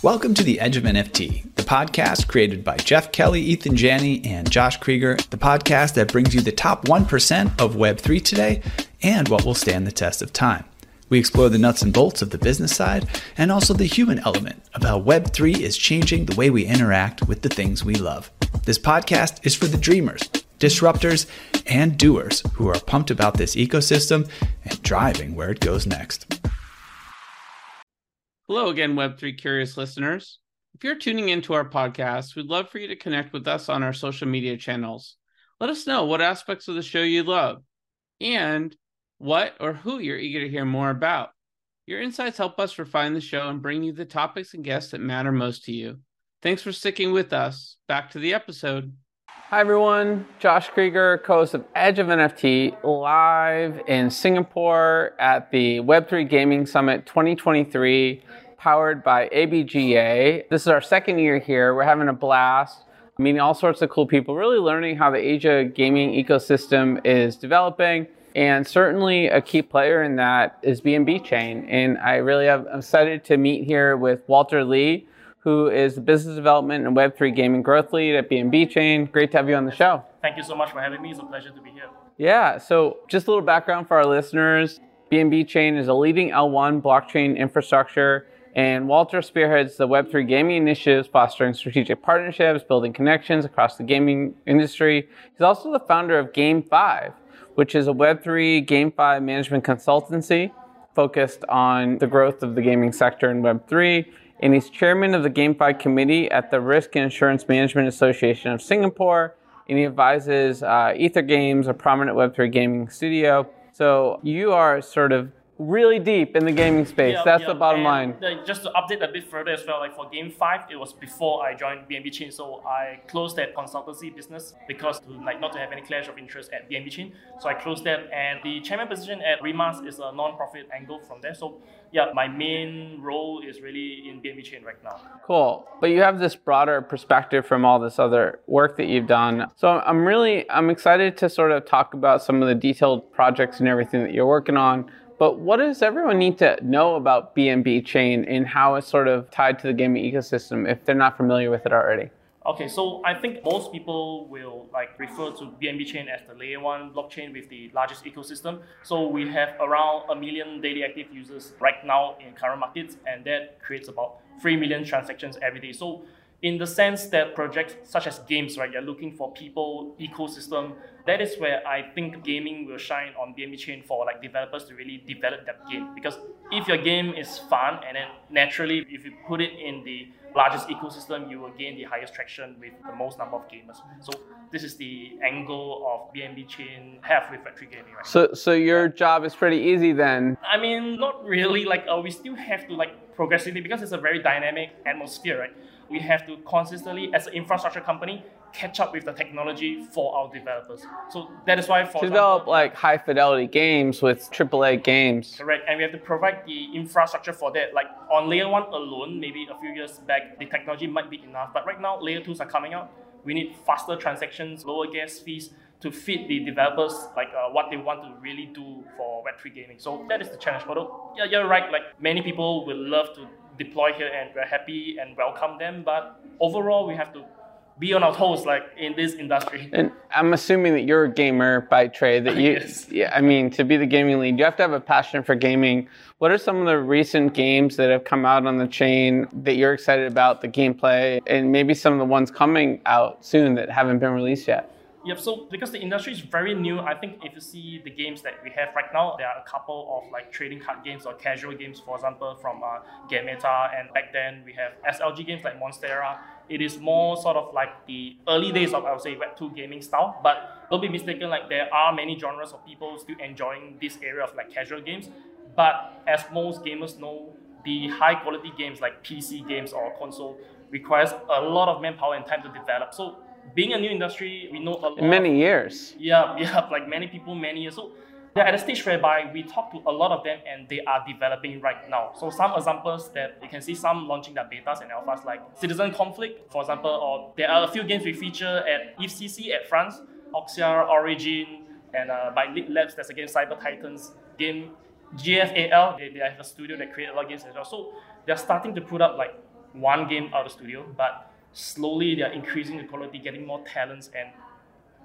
Welcome to The Edge of NFT, the podcast created by Jeff Kelly, Ethan Janney, and Josh Kriger, the podcast that brings you the top 1% of Web3 today and what will stand the test of time. We explore the nuts and bolts of the business side and also the human element of how Web3 is changing the way we interact with the things we love. This podcast is for the dreamers, disruptors, and doers who are pumped about this ecosystem and driving where it goes next. Hello again, Web3 curious listeners. If you're tuning into our podcast, we'd love for you to connect with us on our social media channels. Let us know what aspects of the show you love and what or who you're eager to hear more about. Your insights help us refine the show and bring you the topics and guests that matter most to you. Thanks for sticking with us. Back to the episode. Hi, everyone. Josh Kriger, host of Edge of NFT, live in Singapore at the Web3 Gaming Summit 2023, powered by ABGA. This is our second year here. We're having a blast, meeting all sorts of cool people, really learning how the Asia gaming ecosystem is developing. And certainly a key player in that is BNB Chain. And I really am excited to meet here with Walter Lee who is the business development and Web3 gaming growth lead at BNB Chain. Great to have you on the show. Thank you so much for having me. It's a pleasure to be here. Yeah, so just a little background for our listeners. BNB Chain is a leading L1 blockchain infrastructure, and Walter spearheads the Web3 gaming initiatives, fostering strategic partnerships, building connections across the gaming industry. He's also the founder of Game5, which is a Web3 Game5 management consultancy focused on the growth of the gaming sector in Web3 and he's chairman of the GameFi committee at the Risk and Insurance Management Association of Singapore. And he advises uh, Ether Games, a prominent Web3 gaming studio. So you are sort of really deep in the gaming space. Yeah, That's yeah. the bottom and line. just to update a bit further as well, like for Game Five, it was before I joined BNB Chain, so I closed that consultancy business because to, like not to have any clash of interest at BNB Chain. So I closed that, and the chairman position at RIMAS is a non-profit angle from there. So yeah, my main role is really in BNB Chain right now. Cool, but you have this broader perspective from all this other work that you've done. So I'm really I'm excited to sort of talk about some of the detailed projects and everything that you're working on. But what does everyone need to know about BNB Chain and how it's sort of tied to the gaming ecosystem if they're not familiar with it already? Okay, so I think most people will like refer to BNB chain as the layer one blockchain with the largest ecosystem. So we have around a million daily active users right now in current markets, and that creates about three million transactions every day. So in the sense that projects such as games, right, you're looking for people, ecosystem, that is where I think gaming will shine on BNB chain for like developers to really develop that game. Because if your game is fun and then naturally if you put it in the largest ecosystem, you will gain the highest traction with the most number of gamers. So this is the angle of BNB chain have with Web3 gaming, right? So so your job is pretty easy then. I mean, not really. Like uh, we still have to like progressively because it's a very dynamic atmosphere, right? We have to consistently, as an infrastructure company, catch up with the technology for our developers. So that is why for to develop example, like high fidelity games with AAA games. Correct, and we have to provide the infrastructure for that. Like on layer one alone, maybe a few years back, the technology might be enough, but right now layer twos are coming out. We need faster transactions, lower gas fees to fit the developers like uh, what they want to really do for Web3 gaming. So that is the challenge. Although yeah, you're right. Like many people will love to deploy here and we're happy and welcome them. But overall, we have to be on our toes like in this industry. And I'm assuming that you're a gamer by trade. That you, yes. yeah, I mean, to be the gaming lead, you have to have a passion for gaming. What are some of the recent games that have come out on the chain that you're excited about, the gameplay, and maybe some of the ones coming out soon that haven't been released yet? Yep. So because the industry is very new, I think if you see the games that we have right now, there are a couple of like trading card games or casual games, for example, from uh, Gameta, and back then we have SLG games like Monsterra. It is more sort of like the early days of I would say Web two gaming style, but don't be mistaken. Like there are many genres of people still enjoying this area of like casual games, but as most gamers know, the high quality games like PC games or console requires a lot of manpower and time to develop. So being a new industry, we know a lot. Many years. Yeah, yeah, like many people, many years. So they're at a stage whereby we talk to a lot of them and they are developing right now. So some examples that you can see some launching their betas and alphas like Citizen Conflict, for example, or there are a few games we feature at EthCC at France, Oxya, Origin, and uh, by Leap Labs, there's again Cyber Titans game. GFAL, they, they have a studio that create a lot of games as well. So they're starting to put up like one game out of the studio, but slowly they are increasing the quality, getting more talents, and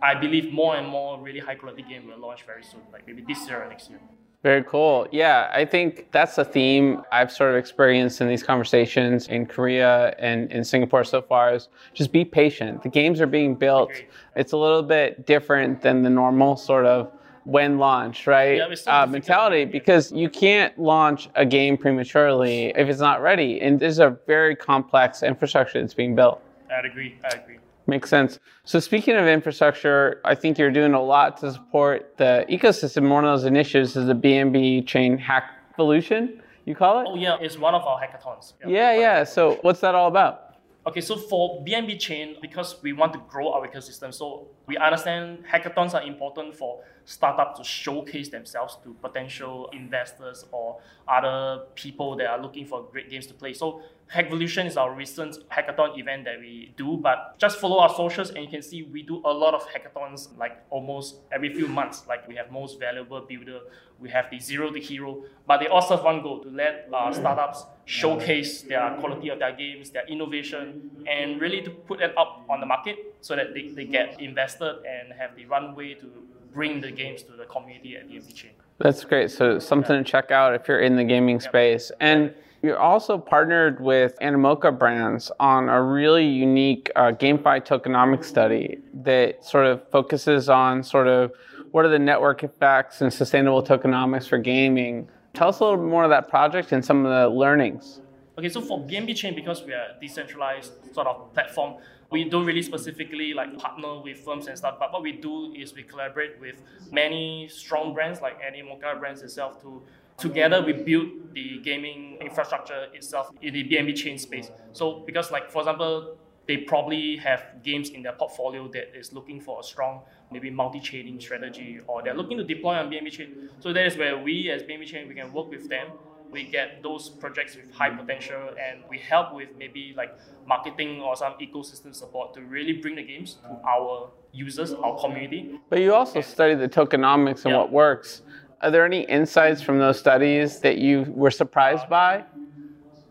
I believe more and more really high quality game will launch very soon, like maybe this year or next year. Very cool. Yeah, I think that's a theme I've sort of experienced in these conversations in Korea and in Singapore so far is just be patient. The games are being built. It's a little bit different than the normal sort of when launch, right? Yeah, uh, mentality because you can't launch a game prematurely if it's not ready. And there's a very complex infrastructure that's being built. I'd agree. I agree. Makes sense. So speaking of infrastructure, I think you're doing a lot to support the ecosystem. One of those initiatives is the BNB chain hack evolution, you call it? Oh yeah, it's one of our hackathons. Yeah, yeah. So what's that all about? Okay, so for BNB chain, because we want to grow our ecosystem, so we understand hackathons are important for startups to showcase themselves to potential investors or other people that are looking for great games to play. So Hackvolution is our recent hackathon event that we do, but just follow our socials and you can see we do a lot of hackathons like almost every few months. Like we have most valuable builder, we have the zero to hero, but they all serve one goal to let uh, startups showcase their quality of their games, their innovation, and really to put it up on the market so that they, they get invested and have the runway to bring the games to the community at BNB chain. That's great. So something to check out if you're in the gaming space. And you're also partnered with Animoca Brands on a really unique uh, GameFi tokenomics study that sort of focuses on sort of what are the network effects and sustainable tokenomics for gaming. Tell us a little bit more of that project and some of the learnings. Okay, so for BNB chain, because we are a decentralized sort of platform, we don't really specifically like partner with firms and stuff. But what we do is we collaborate with many strong brands like Animoca brands itself to together we build the gaming infrastructure itself in the BNB chain space. So because like for example, they probably have games in their portfolio that is looking for a strong maybe multi-chaining strategy or they're looking to deploy on BNB chain. So that is where we as BNB chain we can work with them we get those projects with high potential and we help with maybe like marketing or some ecosystem support to really bring the games to our users, our community. But you also study the tokenomics and Yeah. what works. Are there any insights from those studies that you were surprised by?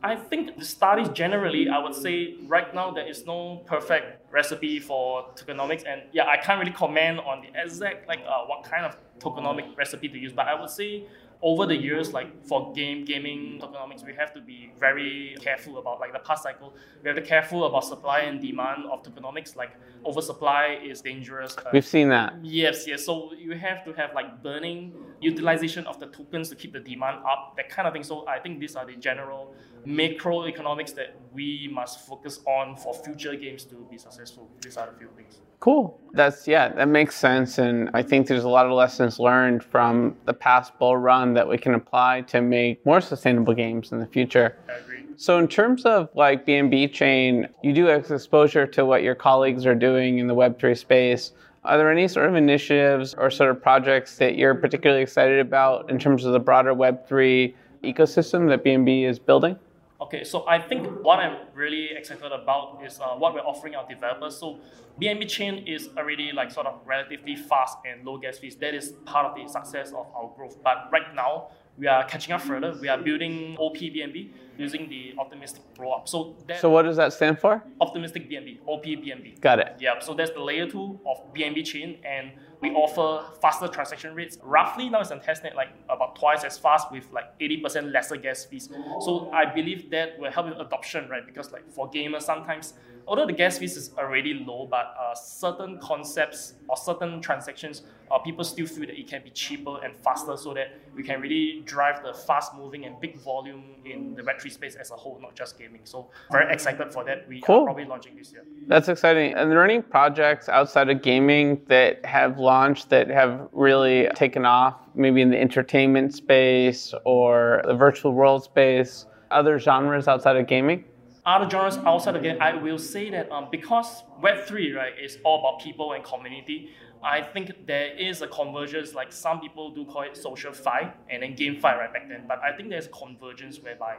I think the studies generally, I would say right now there is no perfect recipe for tokenomics, and yeah, I can't really comment on the exact like uh, what kind of tokenomic recipe to use, but I would say over the years, like for game gaming tokenomics, we have to be very careful about like the past cycle. We have to be careful about supply and demand of tokenomics. Like oversupply is dangerous. We've seen that. Yes, yes. So you have to have like burning utilization of the tokens to keep the demand up, that kind of thing. So I think these are the general macroeconomics that we must focus on for future games to be successful. These are the few things. Cool. That's yeah, that makes sense and I think there's a lot of lessons learned from the past bull run that we can apply to make more sustainable games in the future. I agree. So in terms of like BNB chain, you do have exposure to what your colleagues are doing in the web3 space. Are there any sort of initiatives or sort of projects that you're particularly excited about in terms of the broader web3 ecosystem that BNB is building? Okay, so I think what I'm really excited about is uh, what we're offering our developers. So BNB chain is already like sort of relatively fast and low gas fees. That is part of the success of our growth. But right now, we are catching up further. We are building OP BNB using the optimistic rollup. So that So what does that stand for? optimistic BNB, OP BNB. Got it. Yeah, so that's the layer two of BNB chain, and we offer faster transaction rates. Roughly now it's on testnet like about twice as fast with like 80% lesser gas fees. So I believe that will help with adoption, right? Because like for gamers, sometimes although the gas fees is already low, but uh, certain concepts or certain transactions, uh, people still feel that it can be cheaper and faster, so that we can really drive the fast moving and big volume in the Web3 space as a whole, not just gaming. So very excited for that. We Cool. are probably launching this year. That's exciting. Are there any projects outside of gaming that have launched that have really taken off, maybe in the entertainment space or the virtual world space, other genres outside of gaming? other genres outside of game, I will say that um, because Web3 right is all about people and community, I think there is a convergence. Like some people do call it SocialFi and then GameFi right back then, but I think there's a convergence whereby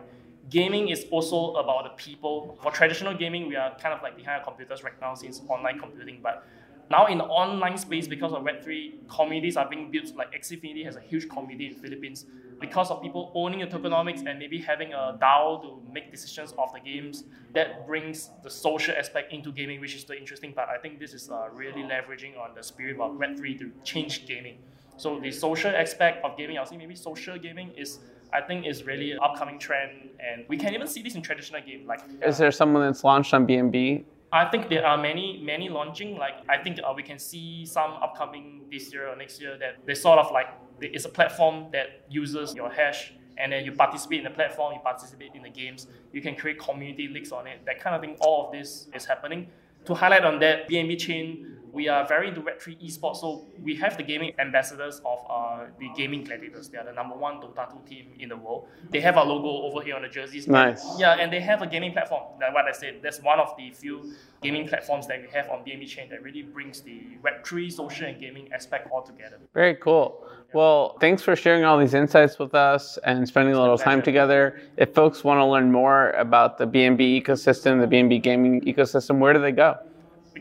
gaming is also about the people. For traditional gaming, we are kind of like behind our computers right now since online computing, but now in the online space, because of Web3, communities are being built. Like Axie Infinity has a huge community in Philippines because of people owning the tokenomics and maybe having a DAO to make decisions of the games. That brings the social aspect into gaming, which is the interesting part. I think this is uh, really leveraging on the spirit of Web3 to change gaming. So the social aspect of gaming, I'll say maybe social gaming is I think is really an upcoming trend, and we can even see this in traditional game. Like, is there someone that's launched on BNB I think there are many, many launching. Like I think uh, we can see some upcoming this year or next year that they sort of like it's a platform that uses your hash and then you participate in the platform, you participate in the games, you can create community leagues on it, that kind of thing. All of this is happening. To highlight on that, BNB Chain we are very into Web3 esports. So we have the gaming ambassadors of uh, the Gaimin Gladiators. They are the number one Dota 2 team in the world. They have a logo over here on the jerseys. Nice. Yeah, and they have a gaming platform. Like what I said, that's one of the few gaming platforms that we have on BNB Chain that really brings the Web3 social and gaming aspect all together. Very cool. Well, thanks for sharing all these insights with us and spending a little time together. If folks want to learn more about the BNB ecosystem, the BNB gaming ecosystem, where do they go?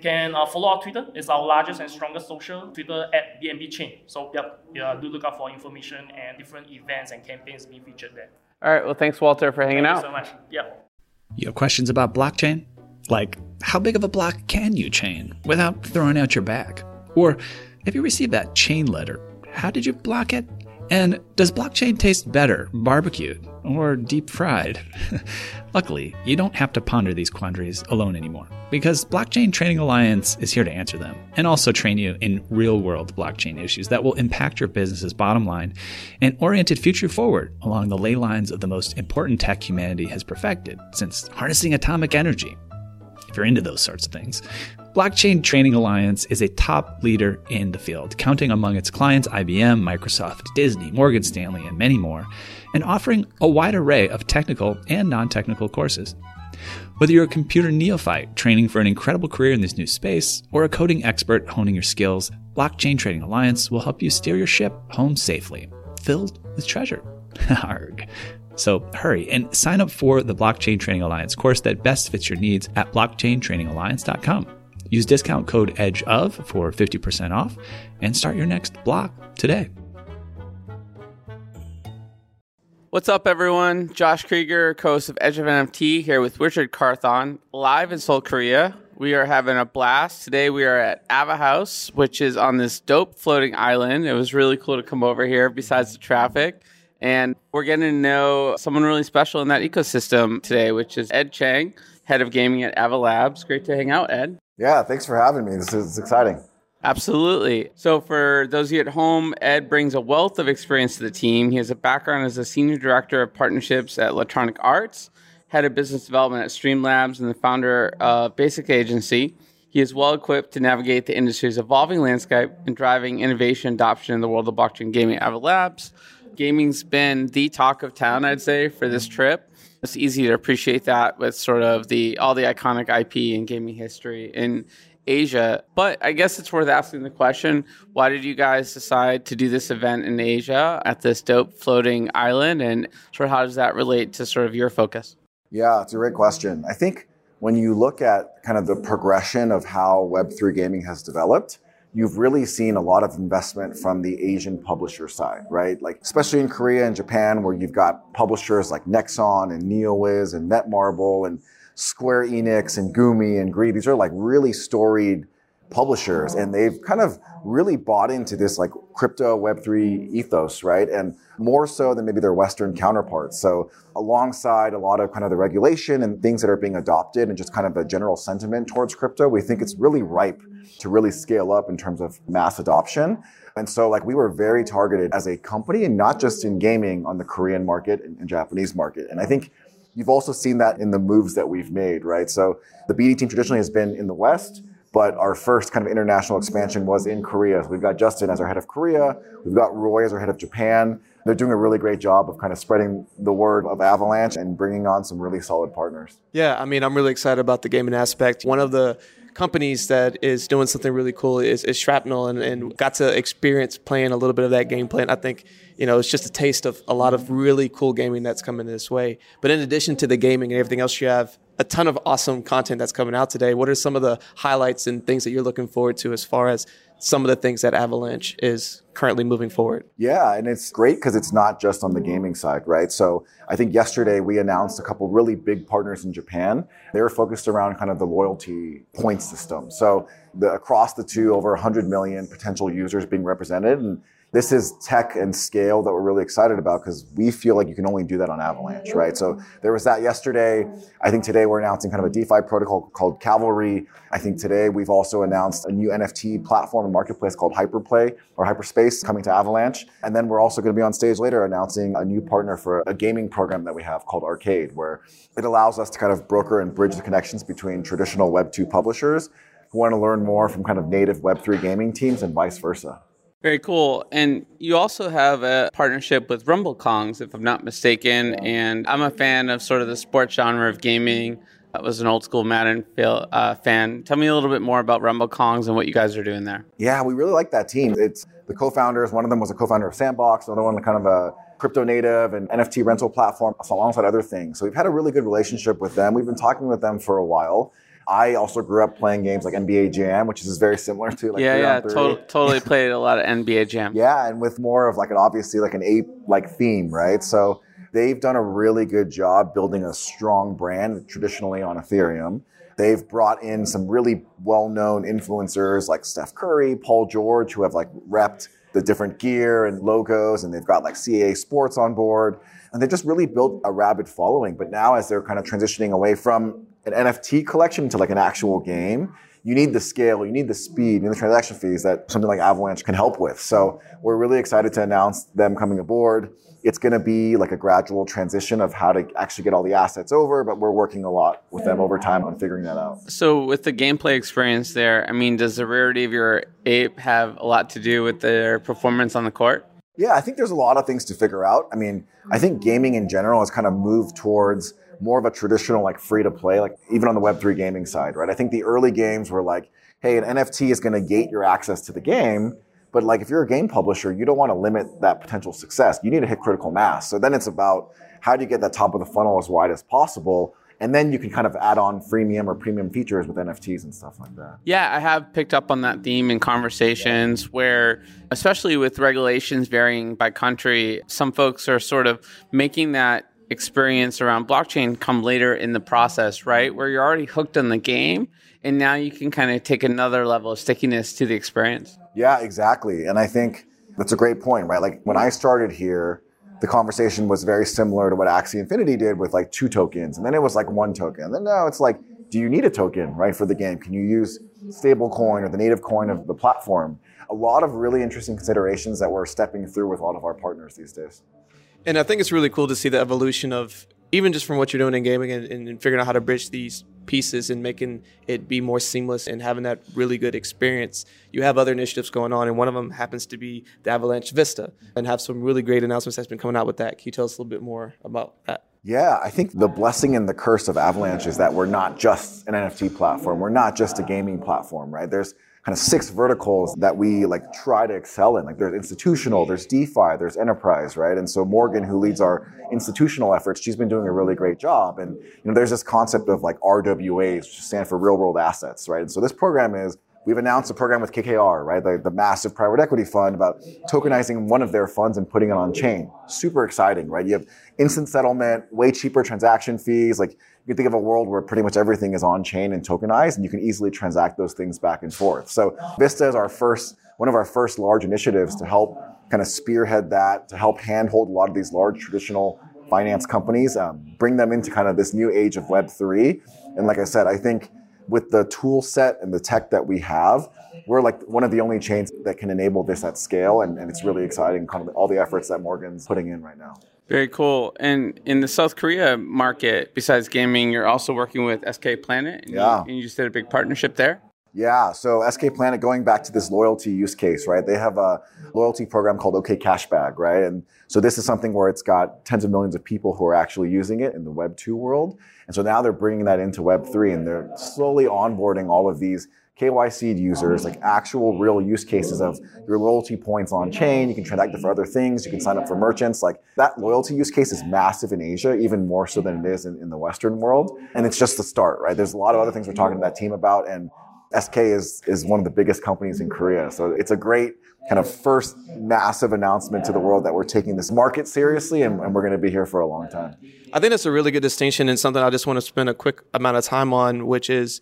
We can uh, follow our Twitter. It's our largest and strongest social Twitter at BNB Chain. So yep, yeah, do look out for information and different events and campaigns being featured there. All right. Well, thanks, Walter, for hanging Thank out. You so much. Yeah. You have questions about blockchain? Like, how big of a block can you chain without throwing out your back? Or if you received that chain letter, how did you block it? And does blockchain taste better barbecued or deep fried? Luckily, you don't have to ponder these quandaries alone anymore because Blockchain Training Alliance is here to answer them and also train you in real world blockchain issues that will impact your business's bottom line and oriented future forward along the ley lines of the most important tech humanity has perfected since harnessing atomic energy. If you're into those sorts of things, Blockchain Training Alliance is a top leader in the field, counting among its clients IBM, Microsoft, Disney, Morgan Stanley, and many more, and offering a wide array of technical and non technical courses. Whether you're a computer neophyte training for an incredible career in this new space, or a coding expert honing your skills, Blockchain Training Alliance will help you steer your ship home safely, filled with treasure. Arg. So hurry and sign up for the Blockchain Training Alliance course that best fits your needs at blockchaintrainingalliance.com. Use discount code EDGEOF for 50% off and start your next block today. What's up, everyone? Josh Kriger, co-host of Edge of NFT, here with Richard Carthon, live in Seoul, Korea. We are having a blast. Today we are at Ava House, which is on this dope floating island. It was really cool to come over here besides the traffic. And we're getting to know someone really special in that ecosystem today, which is Ed Chang, head of gaming at Ava Labs. Great to hang out, Ed. Yeah, thanks for having me. This is exciting. Absolutely. So, for those of you at home, Ed brings a wealth of experience to the team. He has a background as a senior director of partnerships at Electronic Arts, head of business development at Streamlabs, and the founder of Basic Agency. He is well equipped to navigate the industry's evolving landscape and driving innovation adoption in the world of blockchain gaming at Ava Labs. Gaming's been the talk of town, I'd say, for this trip. It's easy to appreciate that with sort of the all the iconic IP and gaming history in Asia. But I guess it's worth asking the question: Why did you guys decide to do this event in Asia at this dope floating island, and sort of how does that relate to sort of your focus? Yeah, it's a great question. I think when you look at kind of the progression of how Web3 gaming has developed, you've really seen a lot of investment from the Asian publisher side, right? Like, especially in Korea and Japan, where you've got publishers like Nexon and NeoWiz and Netmarble and Square Enix and Gumi and Gree. These are like really storied publishers and they've kind of really bought into this like crypto web3 ethos right? And more so than maybe their western counterparts. So alongside a lot of kind of the regulation and things that are being adopted and just kind of a general sentiment towards crypto we think it's really ripe to really scale up in terms of mass adoption. And so like we were very targeted as a company and not just in gaming on the korean market and, and japanese market. And i think you've also seen that in the moves that we've made right so the bd team traditionally has been in the west but our first kind of international expansion was in Korea. So we've got Justin as our head of Korea. We've got Roy as our head of Japan. They're doing a really great job of kind of spreading the word of Avalanche and bringing on some really solid partners. Yeah, I mean, I'm really excited about the gaming aspect. One of the companies that is doing something really cool is, is Shrapnel and, and got to experience playing a little bit of that gameplay. And I think you know, it's just a taste of a lot of really cool gaming that's coming this way. But in addition to the gaming and everything else, you have a ton of awesome content that's coming out today. What are some of the highlights and things that you're looking forward to as far as some of the things that Avalanche is currently moving forward? Yeah, and it's great because it's not just on the gaming side, right? So I think yesterday we announced a couple really big partners in Japan. They were focused around kind of the loyalty point system. So the, across the two, over 100 million potential users being represented, and this is tech and scale that we're really excited about because we feel like you can only do that on Avalanche, right? So there was that yesterday. I think today we're announcing kind of a DeFi protocol called Cavalry. I think today we've also announced a new NFT platform and marketplace called Hyperplay or Hyperspace coming to Avalanche. And then we're also going to be on stage later announcing a new partner for a gaming program that we have called Arcade, where it allows us to kind of broker and bridge the connections between traditional Web2 publishers who want to learn more from kind of native Web3 gaming teams and vice versa. Very cool. And you also have a partnership with Rumblekongs, if I'm not mistaken. And I'm a fan of sort of the sports genre of gaming. I was an old school Madden uh, fan. Tell me a little bit more about Rumblekongs and what you guys are doing there. Yeah, we really like that team. It's the co-founders. One of them was a co-founder of Sandbox. Another one, kind of a crypto native and NFT rental platform, alongside other things. So we've had a really good relationship with them. We've been talking with them for a while. I also grew up playing games like NBA Jam, which is very similar to like yeah, yeah, to- totally played a lot of NBA Jam. Yeah, and with more of like an obviously like an ape like theme, right? So they've done a really good job building a strong brand traditionally on Ethereum. They've brought in some really well-known influencers like Steph Curry, Paul George, who have like repped the different gear and logos, and they've got like CAA Sports on board. And they just really built a rabid following. But now, as they're kind of transitioning away from an NFT collection to like an actual game, you need the scale, you need the speed, you need the transaction fees that something like Avalanche can help with. So we're really excited to announce them coming aboard. It's going to be like a gradual transition of how to actually get all the assets over, but we're working a lot with them over time on figuring that out. So with the gameplay experience there, I mean, does the rarity of your ape have a lot to do with their performance on the court? Yeah, I think there's a lot of things to figure out. I mean, I think gaming in general has kind of moved towards more of a traditional like free to play, like even on the Web3 gaming side, right? I think the early games were like, hey, an NFT is going to gate your access to the game. But like if you're a game publisher, you don't want to limit that potential success. You need to hit critical mass. So then it's about how do you get that top of the funnel as wide as possible? And then you can kind of add on freemium or premium features with NFTs and stuff like that. Yeah, I have picked up on that theme in conversations where, especially with regulations varying by country, some folks are sort of making that experience around blockchain come later in the process, right? Where you're already hooked on the game and now you can kind of take another level of stickiness to the experience. Yeah, exactly. And I think that's a great point, right? Like when I started here, the conversation was very similar to what Axie Infinity did with like two tokens. And then it was like one token. And then now it's like, do you need a token, right, for the game? Can you use stablecoin or the native coin of the platform? A lot of really interesting considerations that we're stepping through with a lot of our partners these days. And I think it's really cool to see the evolution of even just from what you're doing in gaming and, and, figuring out how to bridge these pieces and making it be more seamless and having that really good experience. You have other initiatives going on, and one of them happens to be the Avalanche Vista and have some really great announcements that's been coming out with that. Can you tell us a little bit more about that? Yeah, I think the blessing and the curse of Avalanche is that we're not just an NFT platform. We're not just a gaming platform, right? There's kind of six verticals that we like try to excel in. Like there's institutional, there's DeFi, there's enterprise, right? And so Morgan, who leads our institutional efforts, she's been doing a really great job. And you know, there's this concept of like RWAs, which stand for real world assets, right? And so this program is We've announced a program with KKR, right? The, the, massive private equity fund about tokenizing one of their funds and putting it on chain. Super exciting, right? You have instant settlement, way cheaper transaction fees. Like you can think of a world where pretty much everything is on chain and tokenized and you can easily transact those things back and forth. So Vista is our first, one of our first large initiatives to help kind of spearhead that, to help handhold a lot of these large traditional finance companies, um, bring them into kind of this new age of Web3. And like I said, I think with the tool set and the tech that we have, we're like one of the only chains that can enable this at scale. And, and it's really exciting, kind of all the efforts that Morgan's putting in right now. Very cool. And in the South Korea market, besides gaming, you're also working with SK Planet. And yeah. You, and you just did a big partnership there. Yeah, so SK Planet, going back to this loyalty use case, right? They have a loyalty program called OK Cashbag, right? And so this is something where it's got tens of millions of people who are actually using it in the Web 2 world. And so now they're bringing that into Web 3 and they're slowly onboarding all of these KYC users, like actual real use cases of your loyalty points on chain. You can transact it for other things. You can sign up for merchants. Like that loyalty use case is massive in Asia, even more so than it is in, in the Western world. And it's just the start, right? There's a lot of other things we're talking to that team about. And SK is, is one of the biggest companies in Korea. So it's a great kind of first massive announcement to the world that we're taking this market seriously and, and we're going to be here for a long time. I think that's a really good distinction and something I just want to spend a quick amount of time on, which is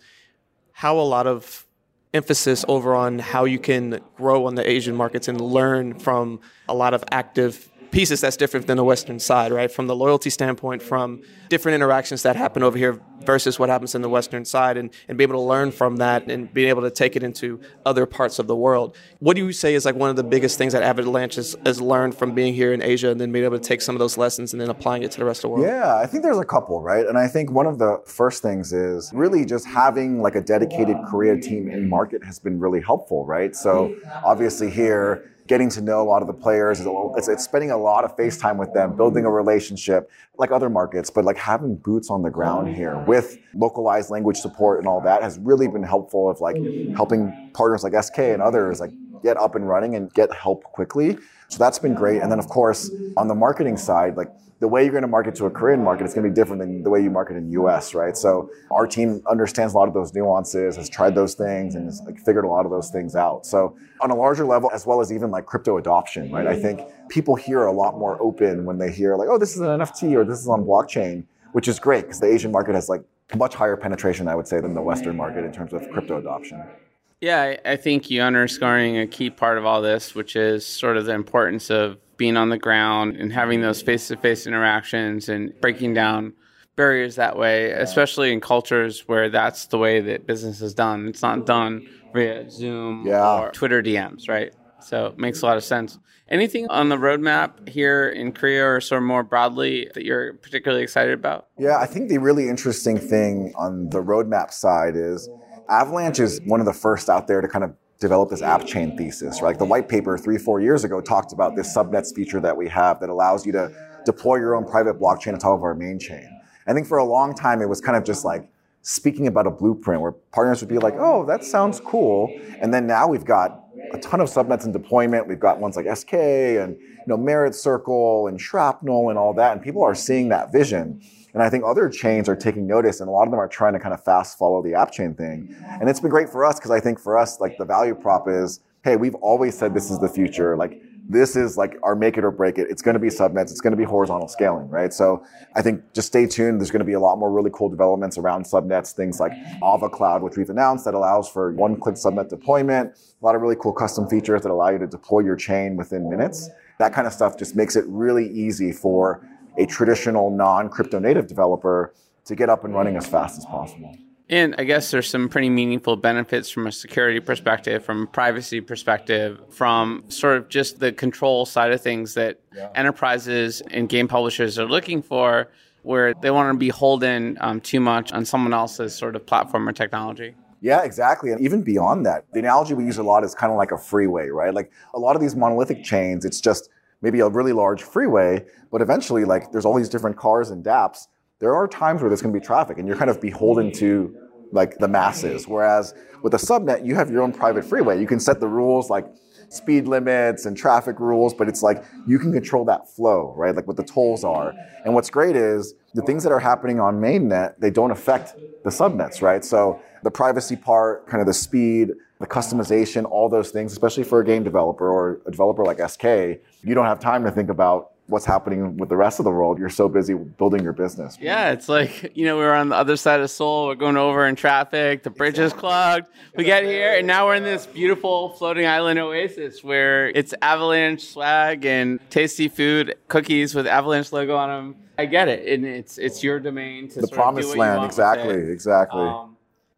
how a lot of emphasis over on how you can grow on the Asian markets and learn from a lot of active pieces that's different than the Western side, right? From the loyalty standpoint, from different interactions that happen over here versus what happens in the Western side, and, and be able to learn from that and being able to take it into other parts of the world. What do you say is like one of the biggest things that Avalanche has, has learned from being here in Asia and then being able to take some of those lessons and then applying it to the rest of the world? Yeah, I think there's a couple, right? And I think one of the first things is really just having like a dedicated Korea team in market has been really helpful, right? So obviously here, getting to know a lot of the players. It's, it's, spending a lot of face time with them, building a relationship like other markets, but like having boots on the ground here with localized language support and all that has really been helpful of like helping partners like SK and others like get up and running and get help quickly. So that's been great. And then of course, on the marketing side, like the way you're going to market to a Korean market is going to be different than the way you market in the US, right? So our team understands a lot of those nuances, has tried those things, and has like, figured a lot of those things out. So on a larger level, as well as even like crypto adoption, right? I think people here are a lot more open when they hear like, oh, this is an NFT or this is on blockchain, which is great because the Asian market has like much higher penetration, I would say, than the Western market in terms of crypto adoption. Yeah, I think you underscoring a key part of all this, which is sort of the importance of being on the ground and having those face to face interactions and breaking down barriers that way, especially in cultures where that's the way that business is done. It's not done via Zoom yeah. or Twitter DMs, right? So it makes a lot of sense. Anything on the roadmap here in Korea or sort of more broadly that you're particularly excited about? Yeah, I think the really interesting thing on the roadmap side is Avalanche is one of the first out there to kind of develop this app chain thesis, right? Like the white paper three, four years ago talked about this subnets feature that we have that allows you to deploy your own private blockchain on top of our main chain. I think for a long time it was kind of just like speaking about a blueprint where partners would be like, oh, that sounds cool. And then now we've got a ton of subnets in deployment. We've got ones like SK and you know Merit Circle and Shrapnel and all that. And people are seeing that vision. And I think other chains are taking notice, and a lot of them are trying to kind of fast follow the app chain thing. And it's been great for us because I think for us, like the value prop is, hey, we've always said this is the future. Like this is like our make it or break it. It's going to be subnets. It's going to be horizontal scaling, right? So I think just stay tuned. There's going to be a lot more really cool developments around subnets, things like Ava Cloud, which we've announced that allows for one-click subnet deployment. A lot of really cool custom features that allow you to deploy your chain within minutes. That kind of stuff just makes it really easy for a traditional non-crypto native developer to get up and running as fast as possible. And I guess there's some pretty meaningful benefits from a security perspective, from a privacy perspective, from sort of just the control side of things that yeah. enterprises and game publishers are looking for, where they want to be holding um, too much on someone else's sort of platform or technology. Yeah, exactly. And even beyond that, the analogy we use a lot is kind of like a freeway, right? Like a lot of these monolithic chains, it's just maybe a really large freeway, but eventually, like, there's all these different cars and dApps. There are times where there's going to be traffic, and you're kind of beholden to like the masses. Whereas with a subnet, you have your own private freeway. You can set the rules like speed limits and traffic rules, but it's like you can control that flow, right? Like what the tolls are. And what's great is the things that are happening on mainnet, they don't affect the subnets, right? So the privacy part, kind of the speed, the customization, all those things, especially for a game developer or a developer like SK, you don't have time to think about what's happening with the rest of the world. You're so busy building your business. Yeah, it's like, you know, we are on the other side of Seoul, we're going over in traffic, the bridge is clogged. We get here, and now we're in this beautiful floating island oasis where it's avalanche swag and tasty food, cookies with avalanche logo on them. I get it. And it's it's your domain to the promised land. Exactly, exactly. Um,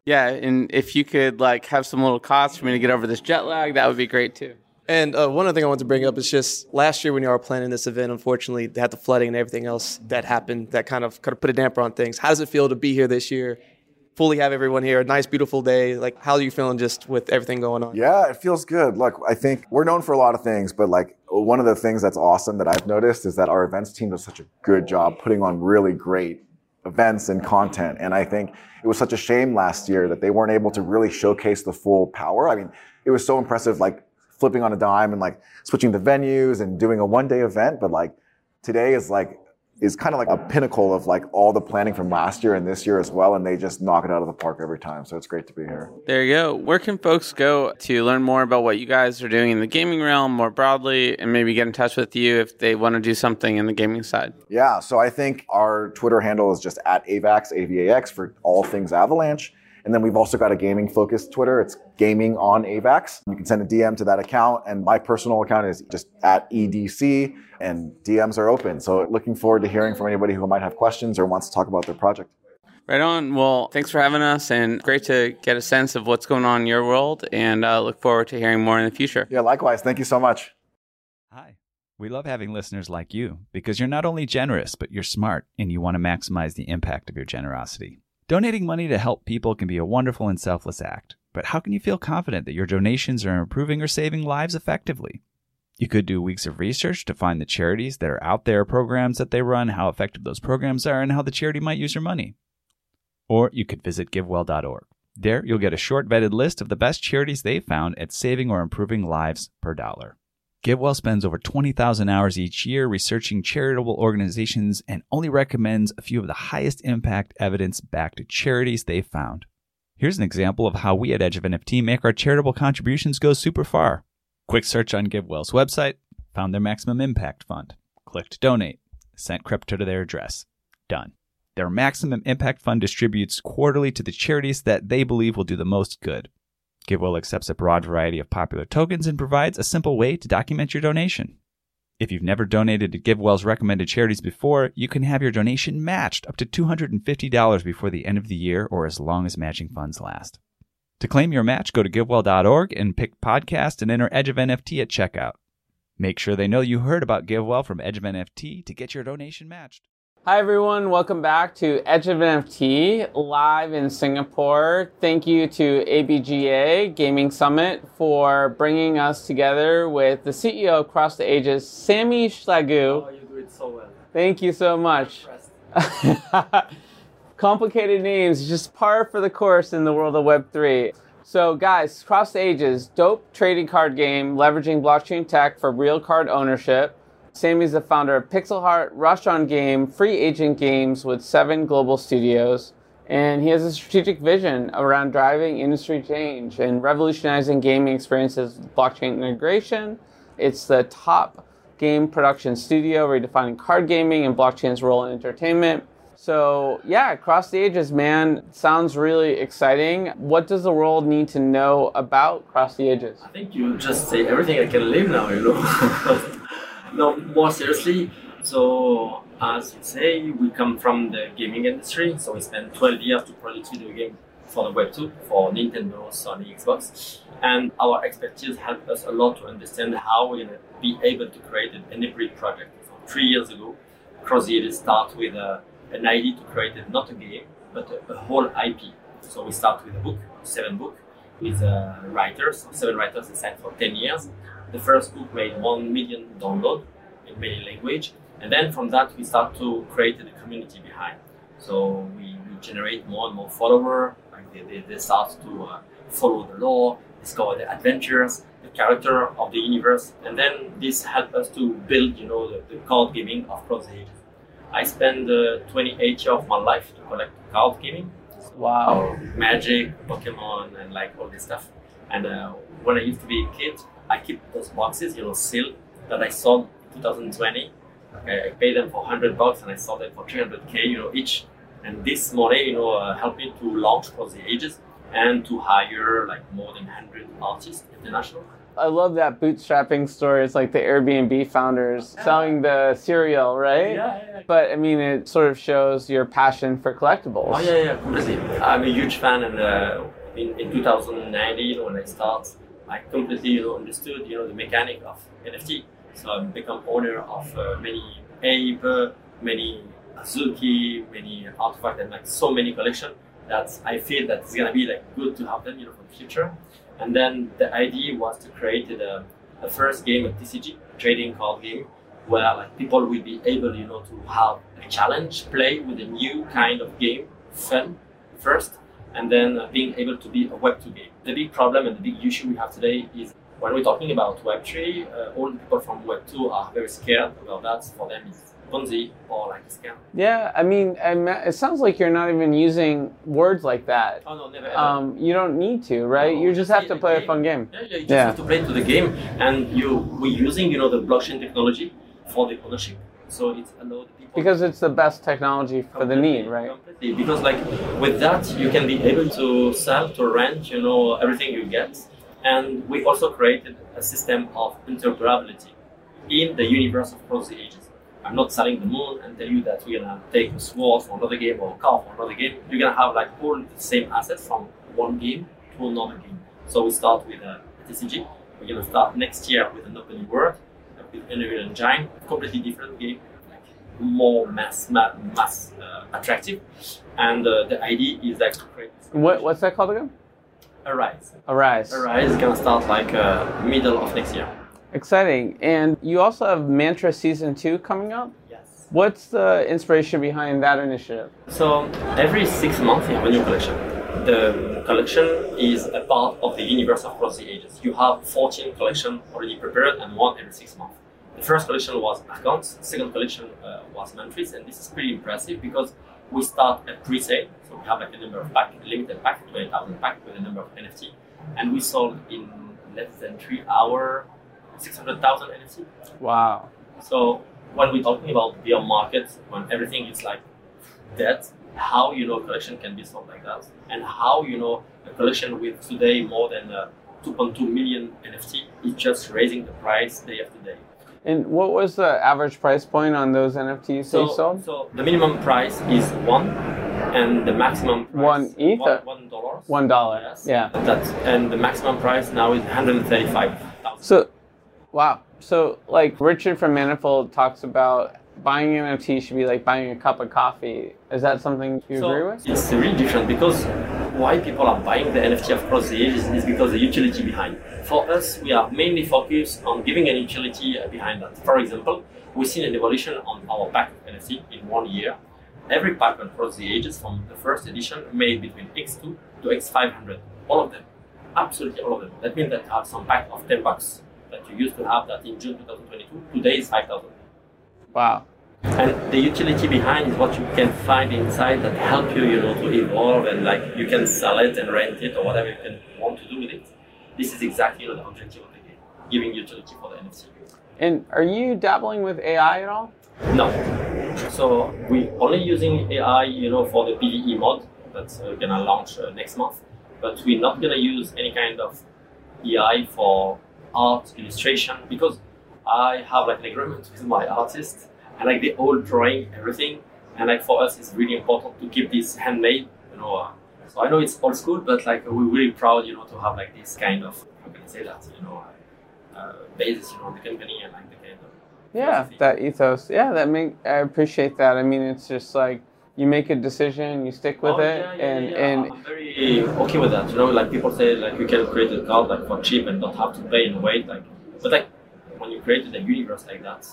yeah, and if you could like have some little costs for me to get over this jet lag, that would be great too. And uh, one other thing I want to bring up is just last year when you were planning this event, unfortunately, they had the flooding and everything else that happened that kind of kind of put a damper on things. How does it feel to be here this year? Fully have everyone here, a nice, beautiful day. Like, how are you feeling just with everything going on? Yeah, it feels good. Look, I think we're known for a lot of things, but like one of the things that's awesome that I've noticed is that our events team does such a good job putting on really great events and content. And I think it was such a shame last year that they weren't able to really showcase the full power. I mean, it was so impressive, like flipping on a dime and like switching the venues and doing a one day event. But like today is like is kind of like a pinnacle of like all the planning from last year and this year as well, and they just knock it out of the park every time. So it's great to be here. There you go. Where can folks go to learn more about what you guys are doing in the gaming realm more broadly, and maybe get in touch with you if they want to do something in the gaming side? Yeah, so I think our Twitter handle is just at AVAX, AVAX for all things Avalanche. And then we've also got a gaming focused Twitter. It's gaming on AVAX. You can send a DM to that account. And my personal account is just at EDC and DMs are open. So looking forward to hearing from anybody who might have questions or wants to talk about their project. Right on. Well, thanks for having us and great to get a sense of what's going on in your world and uh, look forward to hearing more in the future. Yeah, likewise. Thank you so much. Hi. We love having listeners like you because you're not only generous, but you're smart and you want to maximize the impact of your generosity. Donating money to help people can be a wonderful and selfless act, but how can you feel confident that your donations are improving or saving lives effectively? You could do weeks of research to find the charities that are out there, programs that they run, how effective those programs are, and how the charity might use your money. Or you could visit givewell.org. There, you'll get a short vetted list of the best charities they've found at saving or improving lives per dollar. GiveWell spends over 20,000 hours each year researching charitable organizations and only recommends a few of the highest impact evidence backed charities they've found. Here's an example of how we at Edge of NFT make our charitable contributions go super far. Quick search on GiveWell's website, found their maximum impact fund, clicked donate, sent crypto to their address. Done. Their maximum impact fund distributes quarterly to the charities that they believe will do the most good. GiveWell accepts a broad variety of popular tokens and provides a simple way to document your donation. If you've never donated to GiveWell's recommended charities before, you can have your donation matched up to $250 before the end of the year or as long as matching funds last. To claim your match, go to givewell.org and pick podcast and enter Edge of NFT at checkout. Make sure they know you heard about GiveWell from Edge of NFT to get your donation matched. Hi, everyone. Welcome back to Edge of NFT live in Singapore. Thank you to ABGA Gaming Summit for bringing us together with the CEO of Cross the Ages, Sami Chlagou. Oh, you do it so well. Thank you so much. Complicated names, just par for the course in the world of Web3. So, guys, Cross the Ages, dope trading card game leveraging blockchain tech for real card ownership. Sami's the founder of Pixel Heart, Rush Game, free agent games with seven global studios. And he has a strategic vision around driving industry change and revolutionizing gaming experiences with blockchain integration. It's the top game production studio redefining card gaming and blockchain's role in entertainment. So, yeah, Cross the Ages, man, sounds really exciting. What does the world need to know about Cross the Ages? I think you just say everything I can live now, you know. no, more seriously. So, as you say, we come from the gaming industry. So we spent 12 years to produce video games for the Web 2, for Nintendo, Sony, Xbox. And our expertise helped us a lot to understand how we're going to be able to create an hybrid project. So three years ago, Cross the Ages start with a, an idea to create a, not a game, but a, a, whole IP. So we start with a book, seven book, with uh, writers, seven writers assigned for 10 years. The first book made 1 million download in many language. And then from that, we start to create the community behind. So we, we generate more and more follower. Like they, they, they start to uh, follow the law, discover the adventures, the character of the universe. And then this helped us to build, you know, the, the card gaming of Cross Ages. I spent uh, 28 years of my life to collect card gaming. Wow. Magic, Pokemon, and like all this stuff. And uh, when I used to be a kid, I keep those boxes, you know, sealed that I sold in 2020. I paid them for 100 bucks and I sold them for 300k, you know, each. And this money, you know, uh, helped me to launch across the Ages and to hire like more than 100 artists international. I love that bootstrapping story. It's like the Airbnb founders yeah. selling the cereal, right? Yeah, yeah, yeah, But I mean, it sort of shows your passion for collectibles. Oh yeah, yeah, completely. I'm a huge fan, and uh, in, in 2019 when I started, I completely you know, understood you know the mechanic of NFT. So I've become owner of uh, many ape, many Azuki, many artifacts, and like so many collection that I feel that it's gonna be like good to have them you know for the future. And then the idea was to create the, the first game at TCG, trading card game, where like people will be able, you know, to have a challenge, play with a new kind of game, fun first, and then uh, being able to be a Web2 game. The big problem and the big issue we have today is when we're talking about Web3, uh, all the people from Web2 are very scared about that. For them, it's Ponzi or like a scam. Yeah, I mean, it sounds like you're not even using words like that. Oh no, never ever. Um, you don't need to, right? No, you just have to play a fun game. Yeah, yeah, you just Yeah. have to play to the game, and you we're using you know the blockchain technology for the ownership, so it's allowed Because it's the best technology for the need, right? Completely. Because like with that, you can be able to sell, to rent, you know, everything you get, and we also created a system of interoperability in the universe of cross the ages. I'm not selling the moon and tell you that we're gonna take a sword for another game or a car for another game. You're gonna have like all the same assets from one game to another game. So we start with a TCG. We're gonna start next year with an open world uh, with Unreal Engine, completely different game, more mass ma- mass uh, attractive. And uh, the idea is like to create What, what's that called again? Arise. Arise. Arise is gonna start like uh, middle of next year. Exciting. And you also have Mantra Season 2 coming up. Yes. What's the inspiration behind that initiative? So every six months you have a new collection. The collection is a part of the universe of Cross the Ages. You have 14 collections already prepared and one every six months. The first collection was Archons, second collection uh, was Mantris, and this is pretty impressive because we start at pre-sale, so we have like a number of pack, limited pack, 20,000 pack with a number of NFT, and we sold in less than three hours 600,000 NFT. Wow. So when we're talking about beer market, when everything is like dead, how you know a collection can be sold like that, and how you know a collection with today more than uh, 2.2 million NFT is just raising the price day after day. And what was the average price point on those NFTs that you sold? so the minimum price is one, and the maximum price One ETH? one, one dollar. One dollar. Yes. Yeah. That's and the maximum price now is 135,000. So, wow. So, like Richard from Manifold talks about buying an NFT should be like buying a cup of coffee. Is that something you So agree with? It's really different because why people are buying the NFT across the ages is because the utility behind. For us, we are mainly focused on giving an utility uh, behind that. For example, we've seen an evolution on our pack of NFT in one year. Every pack across the ages from the first edition made between X2 to X500, all of them, absolutely all of them. That means that you have some pack of 10 bucks that you used to have that in June 2022. Today is 5,000. Wow. And the utility behind is what you can find inside that help you, you know, to evolve and like you can sell it and rent it or whatever you can want to do with it. This is exactly the objective of the game, giving utility for the NFT. And are you dabbling with AI at all? No. So we're only using AI, you know, for the PVE mod that's uh, gonna launch uh, next month. But we're not gonna use any kind of AI for art illustration because I have like an agreement with my artist and like the old drawing everything. And like for us, it's really important to keep this handmade, you know. Uh, so I know it's old school, but like we're really proud, you know, to have like this kind of how can I say that, you know, uh, basis, you know, the company and like the kind of Yeah, philosophy. that ethos. Yeah, that make I appreciate that. I mean, it's just like you make a decision, you stick with Oh, it, yeah, yeah, and yeah, and I'm very okay with that. You know, like people say, like you can create a card like for cheap and don't have to pay and wait. Like, but like when you created a universe like that,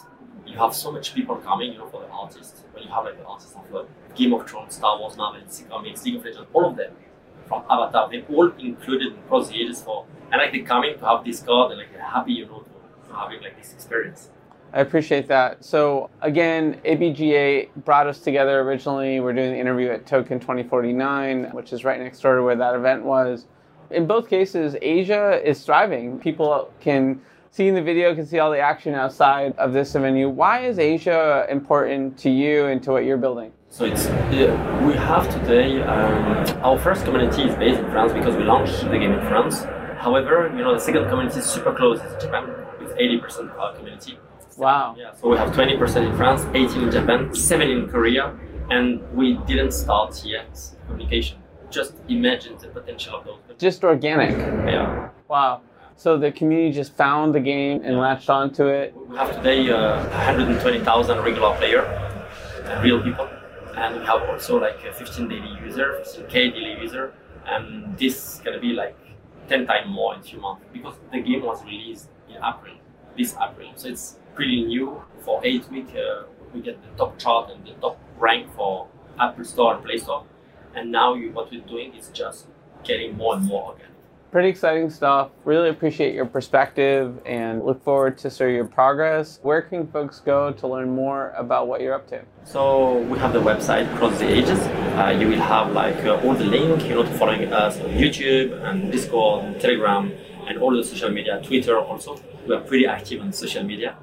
you have so much people coming. You know, for the artists. When you have like the artists of uh, Game of Thrones, Star Wars, Marvel, DC Comics, League of Legends, all of them from Avatar, they all included across the ages for, and like they're coming to have this card and like they're happy, you know, to, to having like this experience. I appreciate that. So again, ABGA brought us together originally. We're doing the interview at Token 2049, which is right next door to where that event was. In both cases, Asia is thriving. People can see in the video, can see all the action outside of this venue. Why is Asia important to you and to what you're building? So it's yeah, we have today um, our first community is based in France because we launched the game in France. However, you know the second community is super close. It's Japan with 80% of our community. Wow. Yeah, so we have 20% in France, 18 in Japan, 7 in Korea, and we didn't start yet communication. Just imagine the potential of those. Just organic. Yeah. Wow. So the community just found the game and latched onto it. We have today uh, 120,000 regular player, real people, and we have also like 15 daily user, 15k daily user, and this is gonna be like 10 times more in few months because the game was released in April, this April. So it's pretty new. For eight weeks, uh, we get the top chart and the top rank for Apple Store and Play Store. And now you, what we're doing is just getting more and more organic. Pretty exciting stuff. Really appreciate your perspective and look forward to sort of your progress. Where can folks go to learn more about what you're up to? So we have the website Cross the Ages. Uh, you will have like uh, all the link, you know, to following us on YouTube and Discord, and Telegram, and all the social media, Twitter also. We are pretty active on social media.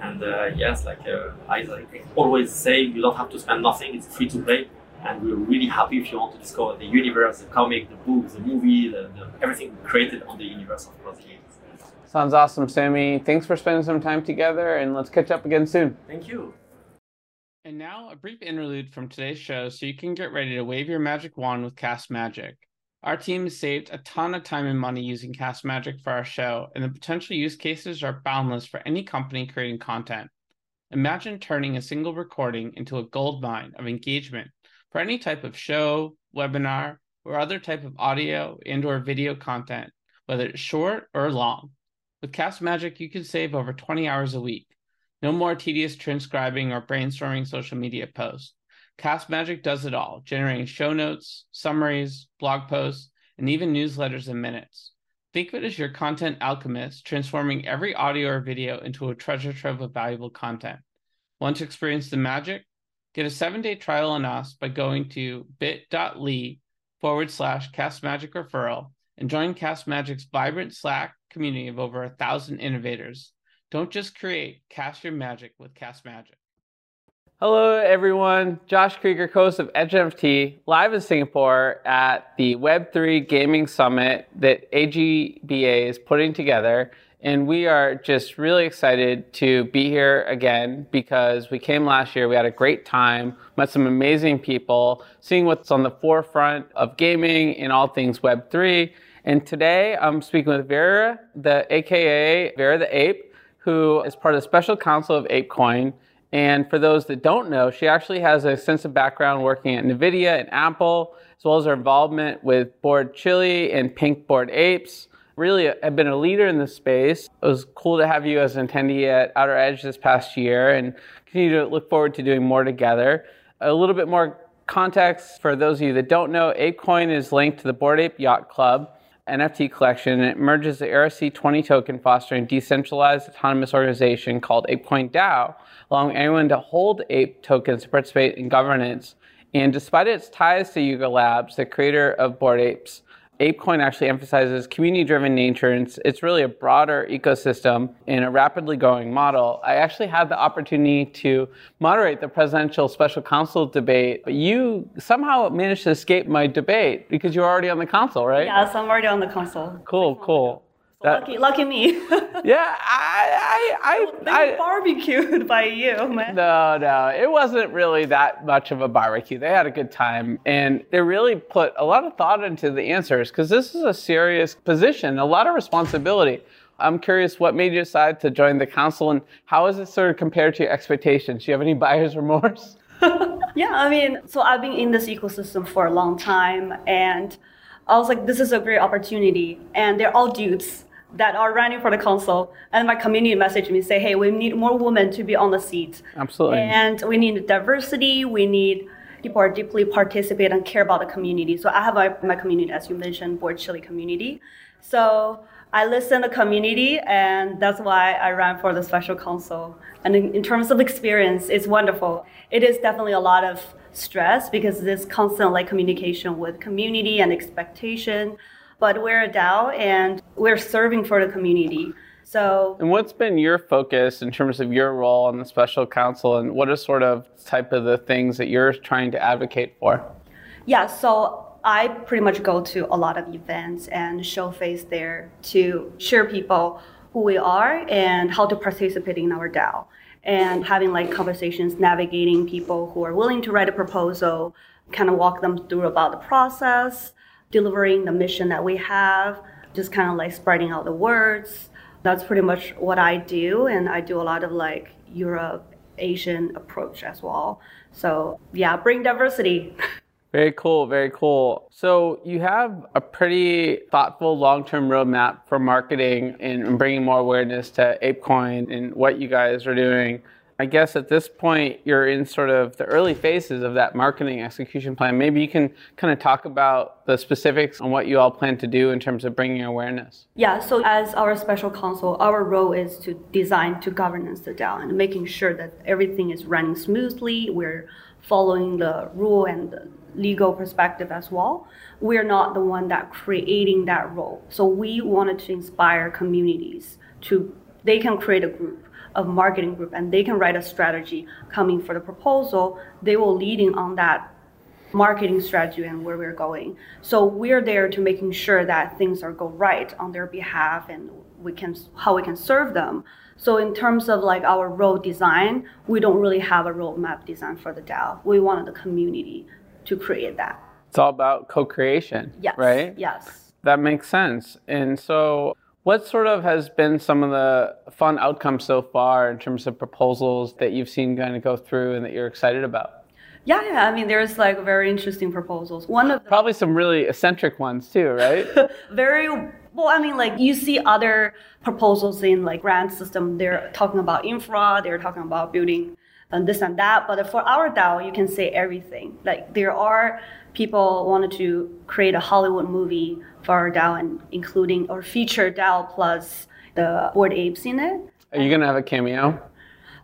And uh, yes, like uh, I like, always say, you don't have to spend nothing. It's free to play and we're really happy if you want to discover the universe, the comic, the books, the movie, the, the, everything created on the universe of Cross Games. Sounds awesome, Sami. Thanks for spending some time together, and let's catch up again soon. Thank you. And now a brief interlude from today's show so you can get ready to wave your magic wand with Cast Magic. Our team has saved a ton of time and money using Cast Magic for our show, and the potential use cases are boundless for any company creating content. Imagine turning a single recording into a gold mine of engagement for any type of show, webinar, or other type of audio and or video content, whether it's short or long. With Cast Magic, you can save over 20 hours a week. No more tedious transcribing or brainstorming social media posts. Cast Magic does it all, generating show notes, summaries, blog posts, and even newsletters in minutes. Think of it as your content alchemist, transforming every audio or video into a treasure trove of valuable content. Want to experience the magic? Get a seven day trial on us by going to bit.ly forward slash cast magic referral and join Cast Magic's vibrant Slack community of over a thousand innovators. Don't just create, cast your magic with Cast Magic. Hello, everyone. Josh Kriger, host of Edge NFT, live in Singapore at the Web3 Gaming Summit that ABGA is putting together. And we are just really excited to be here again because we came last year. We had a great time, met some amazing people, seeing what's on the forefront of gaming in all things Web3. And today I'm speaking with Vera, the AKA Vera the Ape, who is part of the special council of ApeCoin. And for those that don't know, she actually has an extensive background working at NVIDIA and Apple, as well as her involvement with Bored Chili and Pink Bored Apes really have been a leader in this space. It was cool to have you as an attendee at Outer Edge this past year and continue to look forward to doing more together. A little bit more context for those of you that don't know, ApeCoin is linked to the Bored Ape Yacht Club NFT collection, and it merges the ERC20 token fostering decentralized autonomous organization called ApeCoin DAO, allowing anyone to hold ape tokens to participate in governance. And despite its ties to Yuga Labs, the creator of Bored Apes, ApeCoin actually emphasizes community-driven nature, and it's, it's, really a broader ecosystem in a rapidly growing model. I actually had the opportunity to moderate the presidential special council debate, but you somehow managed to escape my debate because you're already on the council, right? Yes, I'm already on the council. Cool, cool. That, lucky, lucky me. yeah, I, I, I, they I, barbecued by you, man. No, no, it wasn't really that much of a barbecue. They had a good time, and they really put a lot of thought into the answers because this is a serious position, a lot of responsibility. I'm curious what made you decide to join the council, and how is it sort of compared to your expectations? Do you have any buyer's remorse? yeah, I mean, so I've been in this ecosystem for a long time, and I was like, this is a great opportunity, and they're all dudes that are running for the council and my community message me say hey we need more women to be on the seat. Absolutely. And we need diversity. We need people are deeply participate and care about the community. So i have my, my community as you mentioned Bored Chili community. So i listen to the community and that's why i ran for the special council. and in, in terms of experience it's wonderful. It is definitely a lot of stress because this constant like communication with community and expectation but we're a DAO and we're serving for the community. So, and what's been your focus in terms of your role on the special council, and what are sort of type of the things that you're trying to advocate for? Yeah, so I pretty much go to a lot of events and show face there to share people who we are and how to participate in our DAO, and having like conversations, navigating people who are willing to write a proposal, kind of walk them through about the process delivering the mission that we have, just kind of like spreading out the words. That's pretty much what I do, and I do a lot of like Europe, Asian approach as well. So yeah, bring diversity. Very cool, very cool. So you have a pretty thoughtful long-term roadmap for marketing and bringing more awareness to ApeCoin and what you guys are doing. I guess at this point you're in sort of the early phases of that marketing execution plan. Maybe you can kind of talk about the specifics on what you all plan to do in terms of bringing awareness. Yeah, so as our special council, our role is to design to governance the DAO and making sure that everything is running smoothly. We're following the rule and the legal perspective as well. We're not the one that creating that role. So we wanted to inspire communities to they can create a group of marketing group and they can write a strategy coming for the proposal. They will leading on that marketing strategy and where we're going. So we're there to making sure that things are go right on their behalf and we can how we can serve them. So in terms of like our role design, we don't really have a roadmap design for the DAO. We wanted the community to create that. It's all about co-creation, yes. right? Yes. That makes sense. And so what sort of has been some of the fun outcomes so far in terms of proposals that you've seen kind of go through and that you're excited about? Yeah, yeah. I mean, there's like very interesting proposals. One of probably some really eccentric ones too, right? very well. I mean, like you see other proposals in like grant system. They're talking about infra. They're talking about building and this and that. But for our DAO, you can say everything. Like there are people wanted to create a Hollywood movie for DAO and including or feature DAO plus the Bored Apes in it. Are you gonna have a cameo?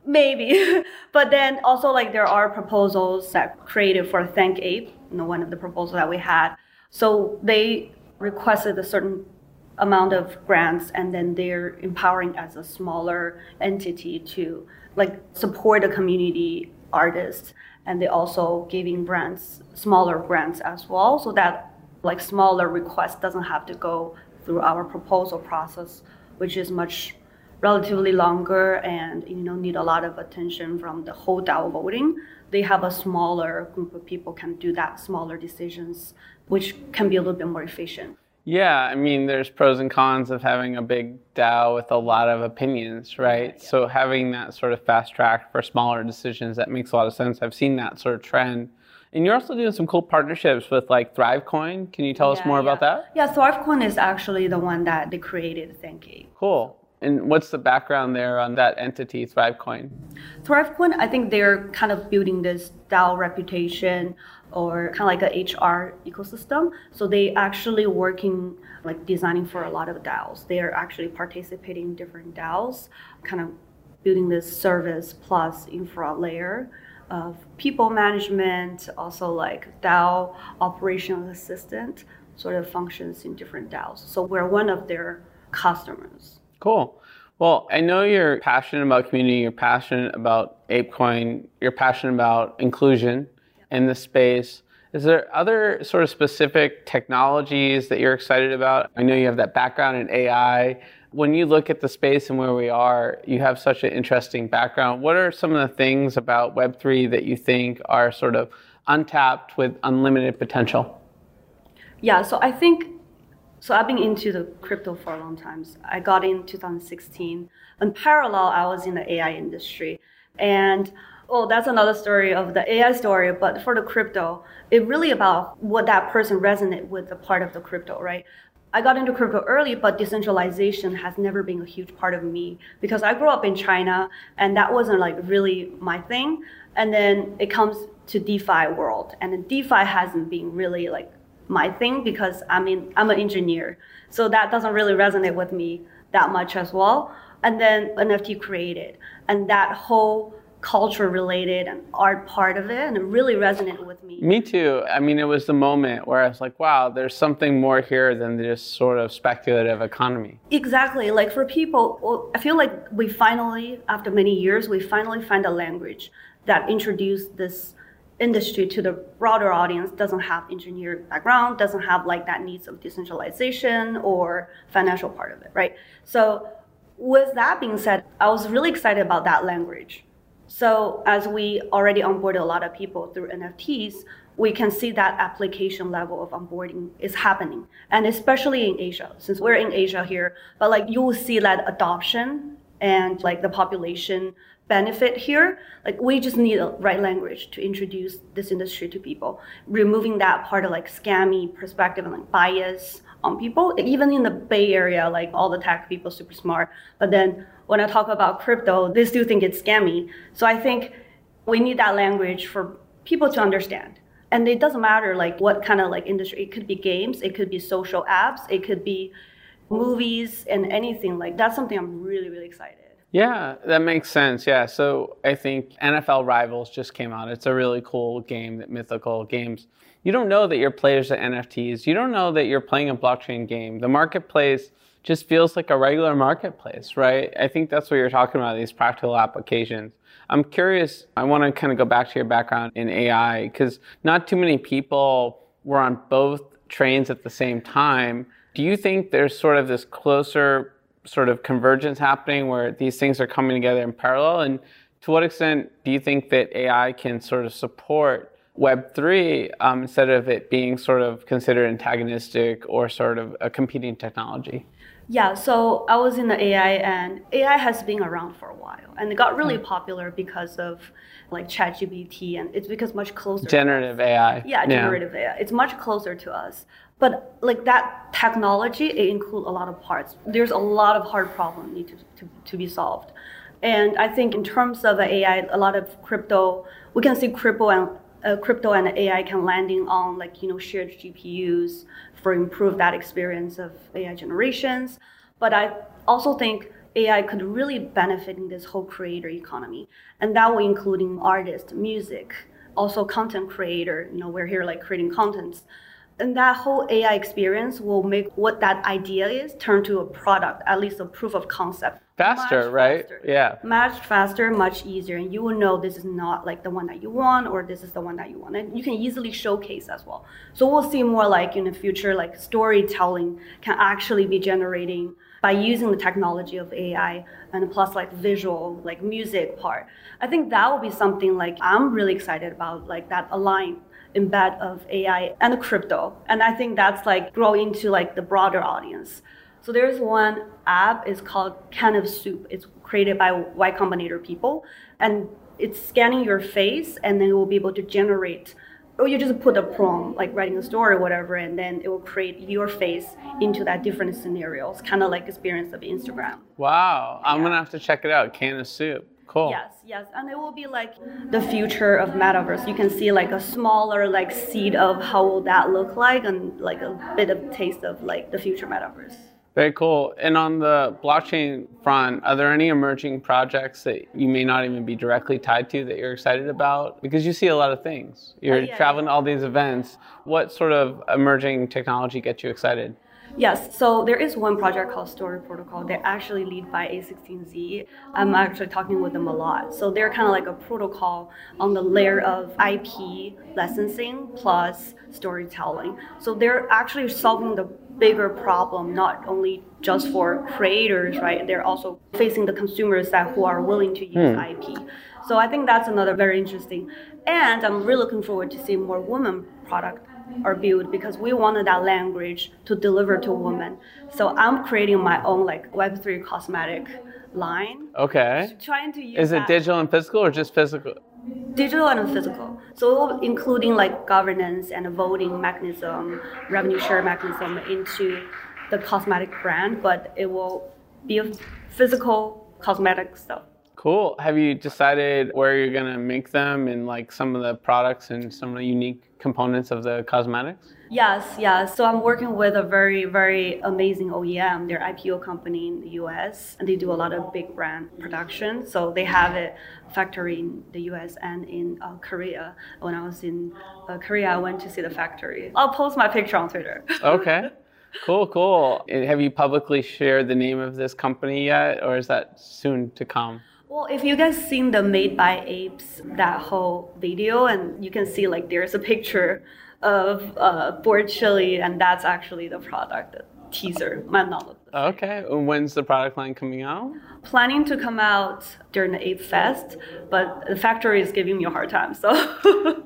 Maybe, but then also like there are proposals that created for Thank Ape, you know, one of the proposals that we had. So they requested a certain amount of grants, and then they're empowering as a smaller entity to like support the community artists, and they also giving grants, smaller grants as well, so that like smaller requests doesn't have to go through our proposal process, which is much relatively longer and you know need a lot of attention from the whole DAO voting. They have a smaller group of people can do that smaller decisions, which can be a little bit more efficient. Yeah, I mean, there's pros and cons of having a big DAO with a lot of opinions, right? Yeah. So having that sort of fast track for smaller decisions that makes a lot of sense. I've seen that sort of trend. And you're also doing some cool partnerships with like ThriveCoin. Can you tell yeah, us more yeah. about that? Yeah, ThriveCoin is actually the one that they created, thank you. Cool. And what's the background there on that entity, ThriveCoin? ThriveCoin, I think they're kind of building this DAO reputation or kind of like a HR ecosystem. So they actually working like designing for a lot of DAOs. They are actually participating in different DAOs, kind of building this service plus infra layer of people management, also like DAO operational assistant sort of functions in different DAOs. So we're one of their customers. Cool. Well, I know you're passionate about community, you're passionate about ApeCoin, you're passionate about inclusion in the space. Is there other sort of specific technologies that you're excited about? I know you have that background in AI. When you look at the space and where we are, you have such an interesting background. What are some of the things about Web3 that you think are sort of untapped with unlimited potential? Yeah, so I think so I've been into the crypto for a long time. I got in 2016. In parallel, I was in the AI industry. And oh, that's another story of the AI story. But for the crypto, it really about what that person resonate with the part of the crypto, right? I got into crypto early, but decentralization has never been a huge part of me because I grew up in China and that wasn't like really my thing. And then it comes to DeFi world, and DeFi hasn't been really like my thing because I mean I'm an engineer, so that doesn't really resonate with me that much as well. And then NFT created, and that whole culture related and art part of it and it really resonated with me. Me too. I mean, it was the moment where I was like, wow, there's something more here than just sort of speculative economy. Exactly. Like for people, I feel like we finally, after many years, we finally find a language that introduced this industry to the broader audience doesn't have engineering background, doesn't have like that needs of decentralization or financial part of it, right? So with that being said, I was really excited about that language. So as we already onboarded a lot of people through NFTs, we can see that application level of onboarding is happening. And especially in Asia, since we're in Asia here, but like you will see that adoption and like the population benefit here. Like we just need a right language to introduce this industry to people, removing that part of like scammy perspective and like bias on people. Even in the Bay Area, like all the tech people super smart, but then when I talk about crypto, they still think it's scammy. So I think we need that language for people to understand. And it doesn't matter like what kind of like industry. It could be games, it could be social apps, it could be movies and anything like that's something I'm really really excited. Yeah, that makes sense. Yeah, so I think NFL Rivals just came out. It's a really cool game that Mythical Games. You don't know that your players are NFTs. You don't know that you're playing a blockchain game. The marketplace just feels like a regular marketplace, right? I think that's what you're talking about, these practical applications. I'm curious, I want to kind of go back to your background in AI because not too many people were on both trains at the same time. Do you think there's sort of this closer sort of convergence happening where these things are coming together in parallel? And to what extent do you think that AI can sort of support Web3 um, instead of it being sort of considered antagonistic or sort of a competing technology? Yeah, so I was in the AI, and AI has been around for a while, and it got really mm. popular because of like ChatGPT, and it's because much closer. Generative AI. Yeah, generative yeah. AI. It's much closer to us, but like that technology, it includes a lot of parts. There's a lot of hard problems need to, to, to be solved, and I think in terms of AI, a lot of crypto, we can see crypto and uh, crypto and AI can landing on like you know shared GPUs for improve that experience of AI generations. But I also think AI could really benefit in this whole creator economy, and that will including artists, music, also content creator. You know, we're here like creating contents and that whole AI experience will make what that idea is turn to a product, at least a proof of concept. Faster, much right? Faster. Yeah. Much faster, much easier. And you will know this is not like the one that you want or this is the one that you want. And you can easily showcase as well. So we'll see more like in the future, like storytelling can actually be generating by using the technology of AI and plus like visual, like music part. I think that will be something like I'm really excited about, like that align embed of AI and crypto. And I think that's like grow into like the broader audience. So there's one app, it's called Can of Soup. It's created by Y Combinator people. And it's scanning your face and then it will be able to generate or you just put a prompt like writing a story or whatever and then it will create your face into that different scenarios kind of like experience of instagram wow i'm yeah. gonna have to check it out can of soup Cool. Yes, yes, and it will be like the future of metaverse. You can see like a smaller like seed of how will that look like, and like a bit of taste of like the future metaverse. Very cool. And on the blockchain front, are there any emerging projects that you may not even be directly tied to that you're excited about? Because you see a lot of things. You're oh, yeah, traveling yeah. to all these events. What sort of emerging technology gets you excited? Yes, so there is one project called Story Protocol. They're actually lead by A16Z. I'm actually talking with them a lot. So they're kind of like a protocol on the layer of IP licensing plus storytelling. So they're actually solving the bigger problem, not only just for creators, right? They're also facing the consumers that who are willing to use hmm. IP. So I think that's another very interesting. And I'm really looking forward to seeing more women product are built because we wanted that language to deliver to women. So I'm creating my own like Web3 cosmetic line. Okay. Trying to use. Is it digital and physical or just physical? Digital and physical. So including like governance and voting mechanism, revenue share mechanism into the cosmetic brand, but it will be a physical cosmetic stuff. Cool. Have you decided where you're gonna make them and like some of the products and some of the unique components of the cosmetics? Yes, yes. So I'm working with a very, very amazing OEM. They're IPO company in the US and they do a lot of big brand production. So they have a factory in the US and in uh, Korea. When I was in uh, Korea, I went to see the factory. I'll post my picture on Twitter. okay. Cool, cool. Have you publicly shared the name of this company yet, or is that soon to come? Well, if you guys seen the Made by Apes that whole video, and you can see like there's a picture of uh, bored chili, and that's actually the product the teaser. Okay, when's the product line coming out? Planning to come out during the Ape Fest, but the factory is giving me a hard time. So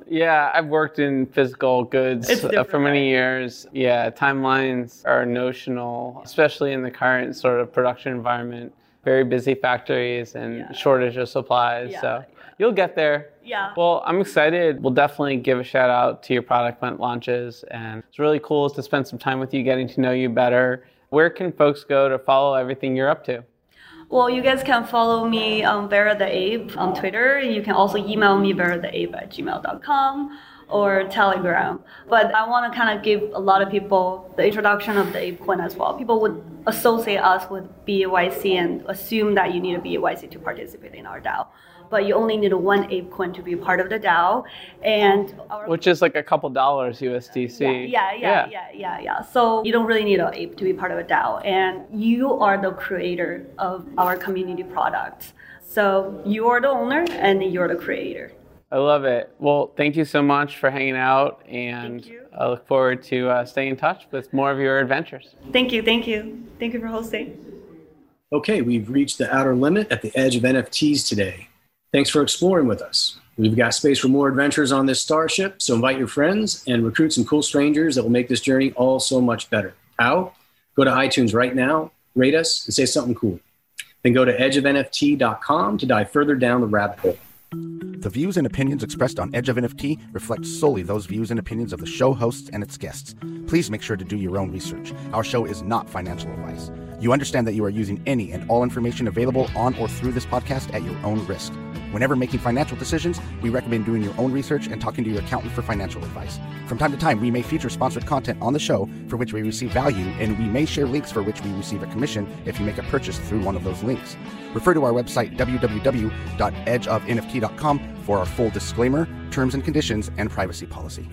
yeah, I've worked in physical goods uh, for many right? years. Yeah, timelines are notional, especially in the current sort of production environment very busy factories and Yeah. shortage of supplies. Yeah, so you'll get there. Yeah. Well, I'm excited. We'll definitely give a shout out to your product launches. And it's really cool to spend some time with you, getting to know you better. Where can folks go to follow everything you're up to? Well, you guys can follow me on Vera the Ape on Twitter. You can also email me vera the ape at gmail.com or Telegram. But I want to kind of give a lot of people the introduction of the Ape coin as well. People would associate us with BYC and assume that you need a BAYC to participate in our DAO. But you only need one Ape coin to be part of the DAO. And our Which is like a couple dollars USDC. yeah, yeah, yeah, yeah, yeah, yeah. So you don't really need an ape to be part of a DAO, and you are the creator of our community products. So you are the owner and you're the creator. I love it. Well, thank you so much for hanging out, and Thank you. I look forward to uh, staying in touch with more of your adventures. Thank you, thank you, thank you for hosting. Okay, we've reached the outer limit at the edge of NFTs today. Thanks for exploring with us. We've got space for more adventures on this starship, so invite your friends and recruit some cool strangers that will make this journey all so much better. How? Go to iTunes right now, rate us, and say something cool. Then go to edgeofnft.com to dive further down the rabbit hole. The views and opinions expressed on Edge of NFT reflect solely those views and opinions of the show hosts and its guests. Please make sure to do your own research. Our show is not financial advice. You understand that you are using any and all information available on or through this podcast at your own risk. Whenever making financial decisions, we recommend doing your own research and talking to your accountant for financial advice. From time to time, we may feature sponsored content on the show for which we receive value, and we may share links for which we receive a commission if you make a purchase through one of those links. Refer to our website, www.edgeofnft.com, for our full disclaimer, terms and conditions, and privacy policy.